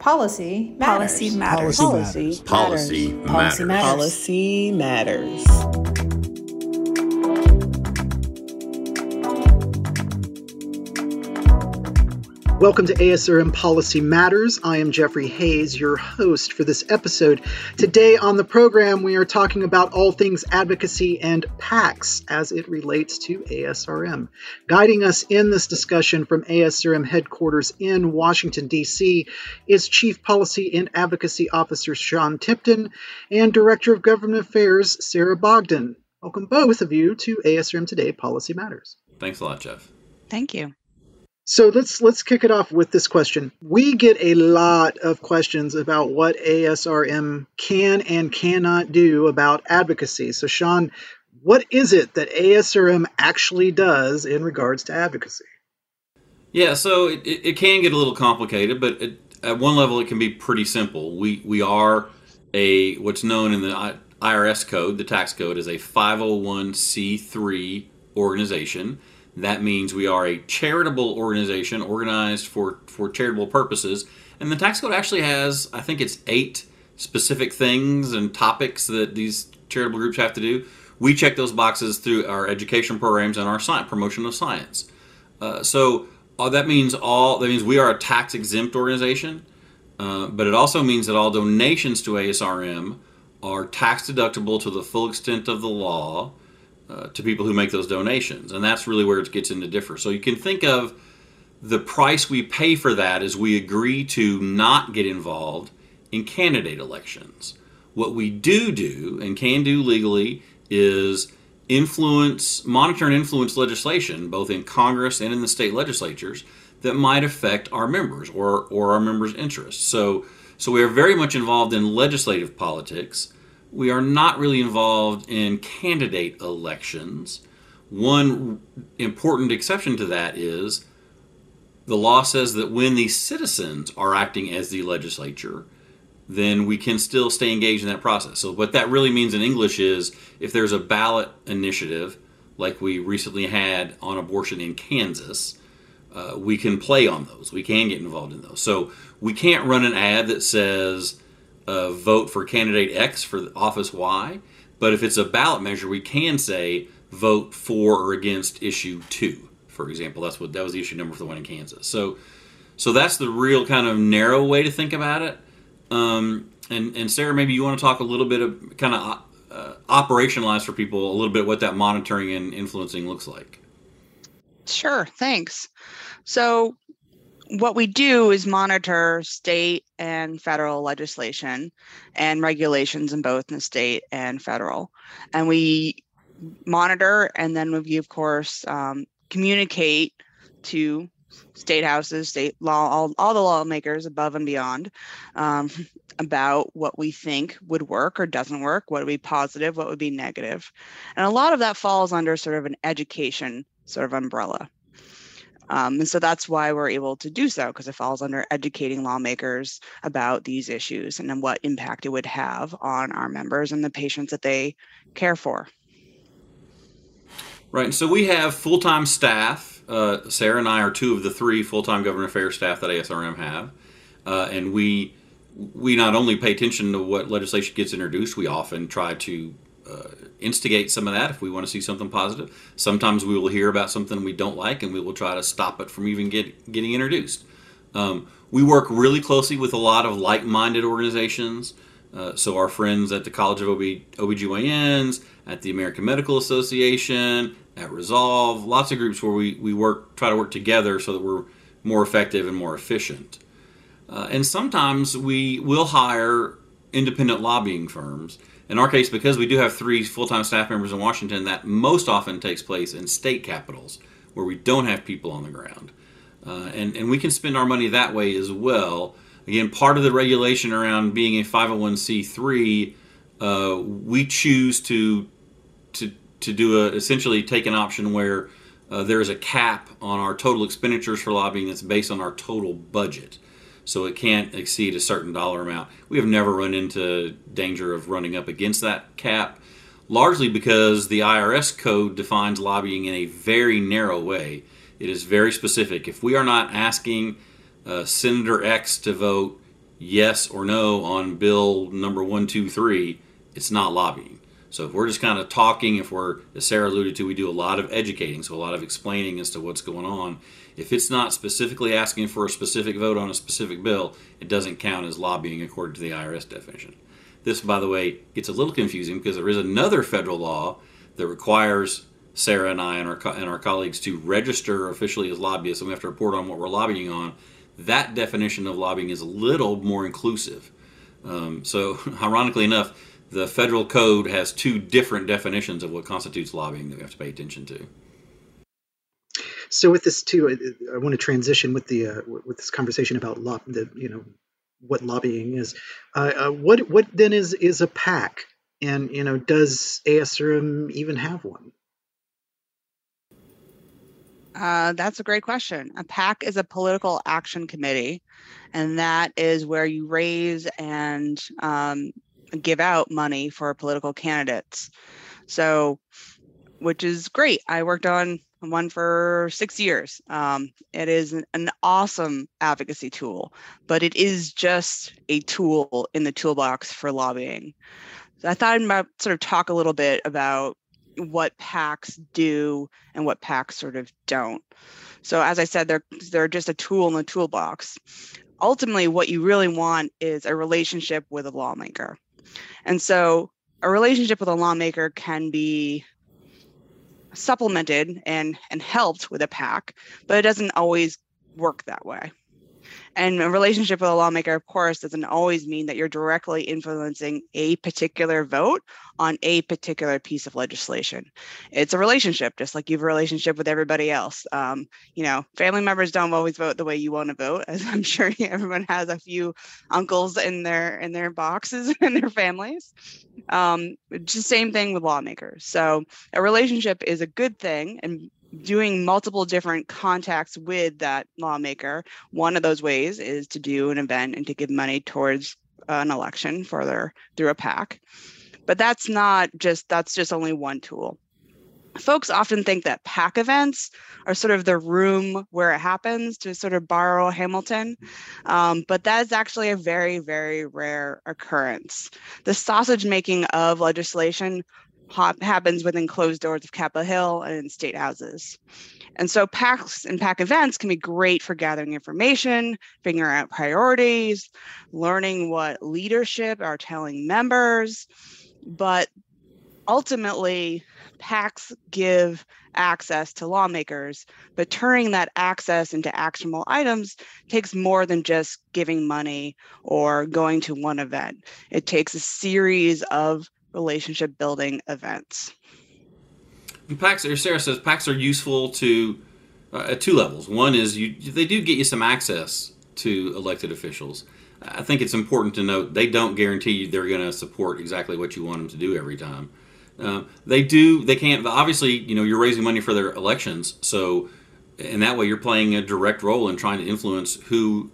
Policy matters. Policy matters. Policy Policy matters. matters. Policy matters. Welcome to ASRM Policy Matters. I am Jeffrey Hayes, your host for this episode. Today on the program, we are talking about all things advocacy and PACs as it relates to ASRM. Guiding us in this discussion from ASRM headquarters in Washington, D.C., is Chief Policy and Advocacy Officer Sean Tipton and Director of Government Affairs Sarah Bogdan. Welcome both of you to ASRM Today Policy Matters. Thanks a lot, Jeff. Thank you. So let's let's kick it off with this question. We get a lot of questions about what ASRM can and cannot do about advocacy. So Sean, what is it that ASRM actually does in regards to advocacy? Yeah, so it, it, can get a little complicated, but it, at one level it can be pretty simple. We we are a what's known in the IRS code, the tax code, as a 501c3 organization. That means we are a charitable organization organized for, for charitable purposes. And the tax code actually has, I think it's eight specific things and topics that these charitable groups have to do. We check those boxes through our education programs and our science, promotion of science. Uh, so uh, that means all that means we are a tax exempt organization, uh, but it also means that all donations to ASRM are tax deductible to the full extent of the law uh, to people who make those donations. And that's really where it gets into differ. So you can think of the price we pay for that is we agree to not get involved in candidate elections. What we do do and can do legally is influence, monitor and influence legislation, both in Congress and in the state legislatures, that might affect our members or, or our members' interests. So, so we are very much involved in legislative politics we are not really involved in candidate elections. One important exception to that is the law says that when the citizens are acting as the legislature, then we can still stay engaged in that process. So, what that really means in English is if there's a ballot initiative, like we recently had on abortion in Kansas, uh, we can play on those. We can get involved in those. So, we can't run an ad that says, uh, vote for candidate X for office Y. But if it's a ballot measure, we can say vote for or against issue two, for example. That's what that was the issue number for the one in Kansas. So, so that's the real kind of narrow way to think about it. Um, and and Sarah, maybe you want to talk a little bit of kind of uh, operationalize for people a little bit what that monitoring and influencing looks like. Sure, thanks. So what we do is monitor state and federal legislation and regulations in both the state and federal. And we monitor and then we, of course, um, communicate to state houses, state law, all, all the lawmakers above and beyond um, about what we think would work or doesn't work, what would be positive, what would be negative. And a lot of that falls under sort of an education sort of umbrella. Um, and so that's why we're able to do so, because it falls under educating lawmakers about these issues and then what impact it would have on our members and the patients that they care for. Right. So we have full time staff. Uh, Sarah and I are two of the three full time government affairs staff that ASRM have. Uh, and we we not only pay attention to what legislation gets introduced, we often try to uh, instigate some of that if we want to see something positive. Sometimes we will hear about something we don't like and we will try to stop it from even get, getting introduced. Um, we work really closely with a lot of like minded organizations. Uh, so, our friends at the College of OB, OBGYNs, at the American Medical Association, at Resolve, lots of groups where we, we work, try to work together so that we're more effective and more efficient. Uh, and sometimes we will hire independent lobbying firms in our case, because we do have three full time staff members in Washington, that most often takes place in state capitals where we don't have people on the ground. Uh, and, and we can spend our money that way as well. Again, part of the regulation around being a 501c3, uh, we choose to, to, to do a, essentially take an option where uh, there is a cap on our total expenditures for lobbying that's based on our total budget so it can't exceed a certain dollar amount. We have never run into danger of running up against that cap, largely because the IRS code defines lobbying in a very narrow way. It is very specific. If we are not asking uh, Senator X to vote yes or no on bill number one, two, three, it's not lobbying. So if we're just kind of talking, if we're, as Sarah alluded to, we do a lot of educating, so a lot of explaining as to what's going on. If it's not specifically asking for a specific vote on a specific bill, it doesn't count as lobbying according to the IRS definition. This, by the way, gets a little confusing because there is another federal law that requires Sarah and I and our, and our colleagues to register officially as lobbyists, and we have to report on what we're lobbying on. That definition of lobbying is a little more inclusive. Um, so, ironically enough, the federal code has two different definitions of what constitutes lobbying that we have to pay attention to. So with this too, I, I want to transition with the uh, with this conversation about lob, the you know what lobbying is. Uh, uh, what what then is is a PAC, and you know does ASRM even have one? Uh, that's a great question. A PAC is a political action committee, and that is where you raise and um, give out money for political candidates. So, which is great. I worked on one for six years. Um, it is an, awesome advocacy tool, but it is just a tool in the toolbox for lobbying. So I thought I might sort of talk a little bit about what PACs do and what PACs sort of don't. So as I said, they're they're just a tool in the toolbox. Ultimately, what you really want is a relationship with a lawmaker. And so a relationship with a lawmaker can be supplemented and and helped with a PAC, but it doesn't always work that way. And a relationship with a lawmaker, of course, doesn't always mean that you're directly influencing a particular vote on a particular piece of legislation. It's a relationship, just like you have a relationship with everybody else. Um, you know, family members don't always vote the way you want to vote, as I'm sure everyone has a few uncles in their in their boxes in their families. Um, it's the same thing with lawmakers. So a relationship is a good thing, and doing multiple different contacts with that lawmaker. One of those ways is to do an event and to give money towards an election further through a PAC. But that's not just that's just only one tool. Folks often think that PAC events are sort of the room where it happens to sort of borrow Hamilton, um, but that is actually a very, very rare occurrence. The sausage making of legislation happens within closed doors of Capitol Hill and in state houses. And so PACs and PAC events can be great for gathering information, figuring out priorities, learning what leadership are telling members. But ultimately, PACs give access to lawmakers, but turning that access into actionable items takes more than just giving money or going to one event. It takes a series of relationship building events. And or Sarah says, PACs are useful to uh, at two levels. One is you they do get you some access to elected officials. I think it's important to note they don't guarantee you they're going to support exactly what you want them to do every time. Uh, they do. They can't. Obviously, you know, you're raising money for their elections, so in that way, you're playing a direct role in trying to influence who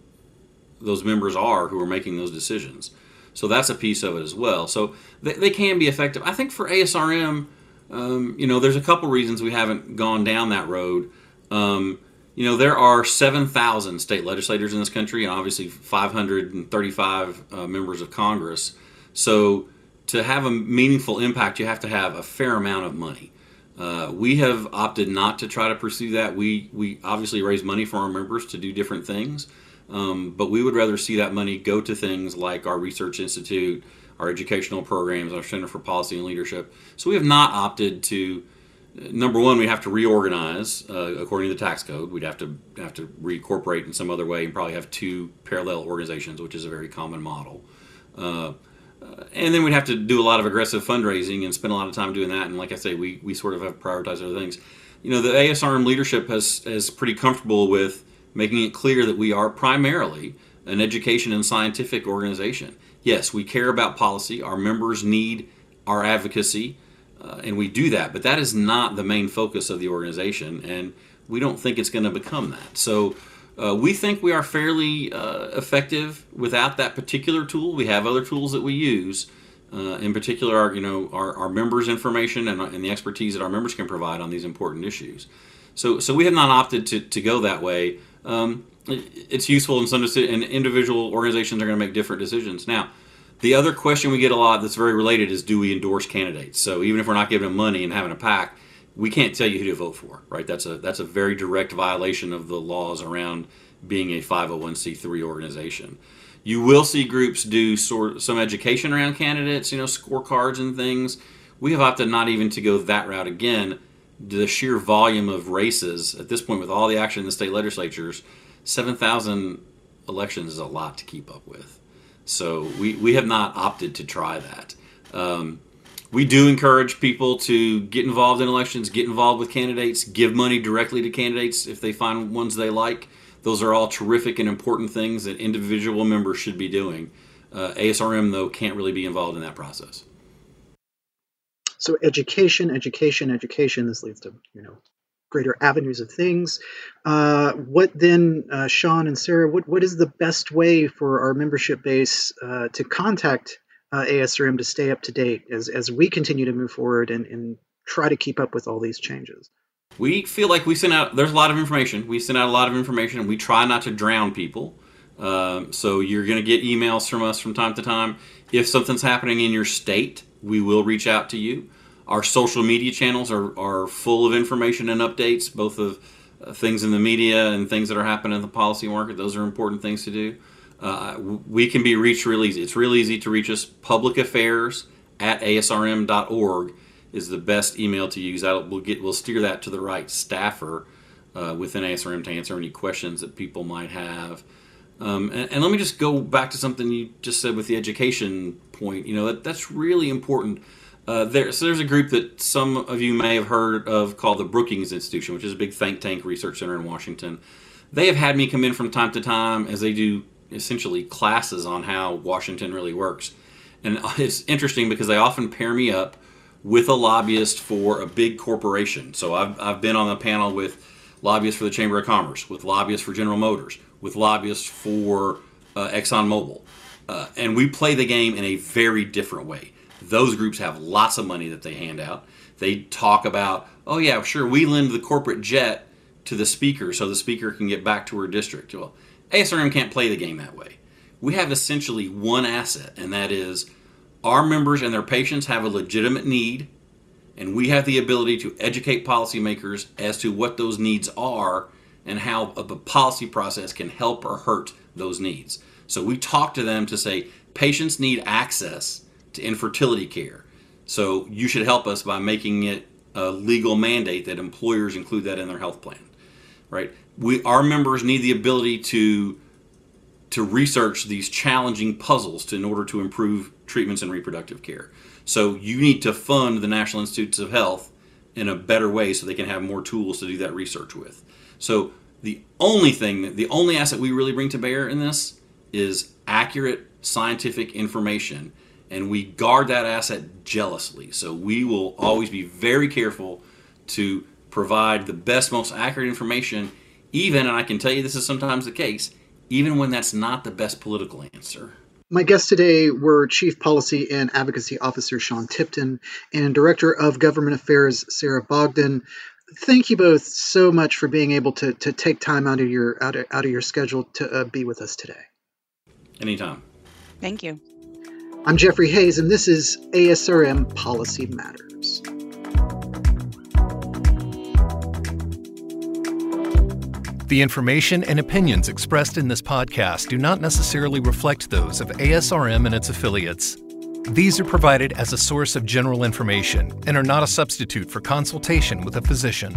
those members are who are making those decisions. So that's a piece of it as well. So they, they can be effective. I think for ASRM, um, you know, there's a couple reasons we haven't gone down that road. Um, you know, there are 7,000 state legislators in this country and obviously 535 uh, members of Congress. So to have a meaningful impact, you have to have a fair amount of money. Uh, we have opted not to try to pursue that. We we obviously raise money for our members to do different things, um, but we would rather see that money go to things like our research institute, our educational programs, our Center for Policy and Leadership. So we have not opted to. Number one, we have to reorganize uh, according to the tax code. We'd have to have to reincorporate in some other way and probably have two parallel organizations, which is a very common model. Uh, and then we'd have to do a lot of aggressive fundraising and spend a lot of time doing that. And like I say, we, we sort of have prioritized other things. You know, the ASRM leadership has is pretty comfortable with making it clear that we are primarily an education and scientific organization. Yes, we care about policy. Our members need our advocacy, uh, and we do that. But that is not the main focus of the organization, and we don't think it's going to become that. So. Uh, we think we are fairly uh, effective without that particular tool. We have other tools that we use, uh, in particular, our, you know, our, our members' information and, and, the expertise that our members can provide on these important issues. So, so we have not opted to, to go that way. Um, it's useful in some and individual organizations are going to make different decisions. Now, the other question we get a lot that's very related is do we endorse candidates? So even if we're not giving them money and having a PAC, we can't tell you who to vote for, right? That's a that's a very direct violation of the laws around being a 501c3 organization. You will see groups do sort some education around candidates, you know, scorecards and things. We have opted not even to go that route again. The sheer volume of races at this point, with all the action in the state legislatures, 7,000 elections is a lot to keep up with. So we, we have not opted to try that. Um, we do encourage people to get involved in elections, get involved with candidates, give money directly to candidates if they find ones they like. Those are all terrific and important things that individual members should be doing. Uh, ASRM, though, can't really be involved in that process. So education, education, education. This leads to you know greater avenues of things. Uh, what then, uh, Sean and Sarah? What what is the best way for our membership base uh, to contact uh, ASRM to stay up to date as as we continue to move forward and, and try to keep up with all these changes? We feel like we send out. There's a lot of information. We send out a lot of information, and we try not to drown people. Um, so you're going to get emails from us from time to time. If something's happening in your state, we will reach out to you. Our social media channels are, are full of information and updates, both of uh, things in the media and things that are happening in the policy market. Those are important things to do. Uh, we can be reached real easy. It's real easy to reach us. Public affairs at asrm.org is the best email to use. That'll, we'll get we'll steer that to the right staffer uh, within ASRM to answer any questions that people might have. Um, and, and, let me just go back to something you just said with the education point. You know that that's really important. Uh, there, so there's a group that some of you may have heard of called the Brookings Institution, which is a big think tank research center in Washington. They have had me come in from time to time as they do essentially classes on how Washington really works. And it's interesting because they often pair me up with a lobbyist for a big corporation. So I've, I've been on the panel with lobbyists for the Chamber of Commerce, with lobbyists for General Motors, with lobbyists for uh, ExxonMobil. Uh, and we play the game in a very different way. Those groups have lots of money that they hand out. They talk about, oh, yeah, sure, we lend the corporate jet to the speaker so the speaker can get back to her district. Well, ASRM can't play the game that way. We have essentially one asset, and that is our members and their patients have a legitimate need, and we have the ability to educate policymakers as to what those needs are and how the policy process can help or hurt those needs. So we talk to them to say patients need access to infertility care. So you should help us by making it a legal mandate that employers include that in their health plan. Right? We our members need the ability to to research these challenging puzzles to, in order to improve treatments in reproductive care. So you need to fund the National Institutes of Health in a better way so they can have more tools to do that research with. So the only thing, the only asset we really bring to bear in this is accurate scientific information, and we guard that asset jealously. So we will always be very careful to provide the best, most accurate information, even, and I can tell you this is sometimes the case, even when that's not the best political answer. My guests today were Chief Policy and Advocacy Officer Sean Tipton and Director of Government Affairs Sarah Bogdan. Thank you both so much for being able to, to take time out of your out of, out of your schedule to uh, be with us today. Anytime. Thank you. I'm Jeffrey Hayes, and this is ASRM Policy Matters. The information and opinions expressed in this podcast do not necessarily reflect those of ASRM and its affiliates. These are provided as a source of general information and are not a substitute for consultation with a physician.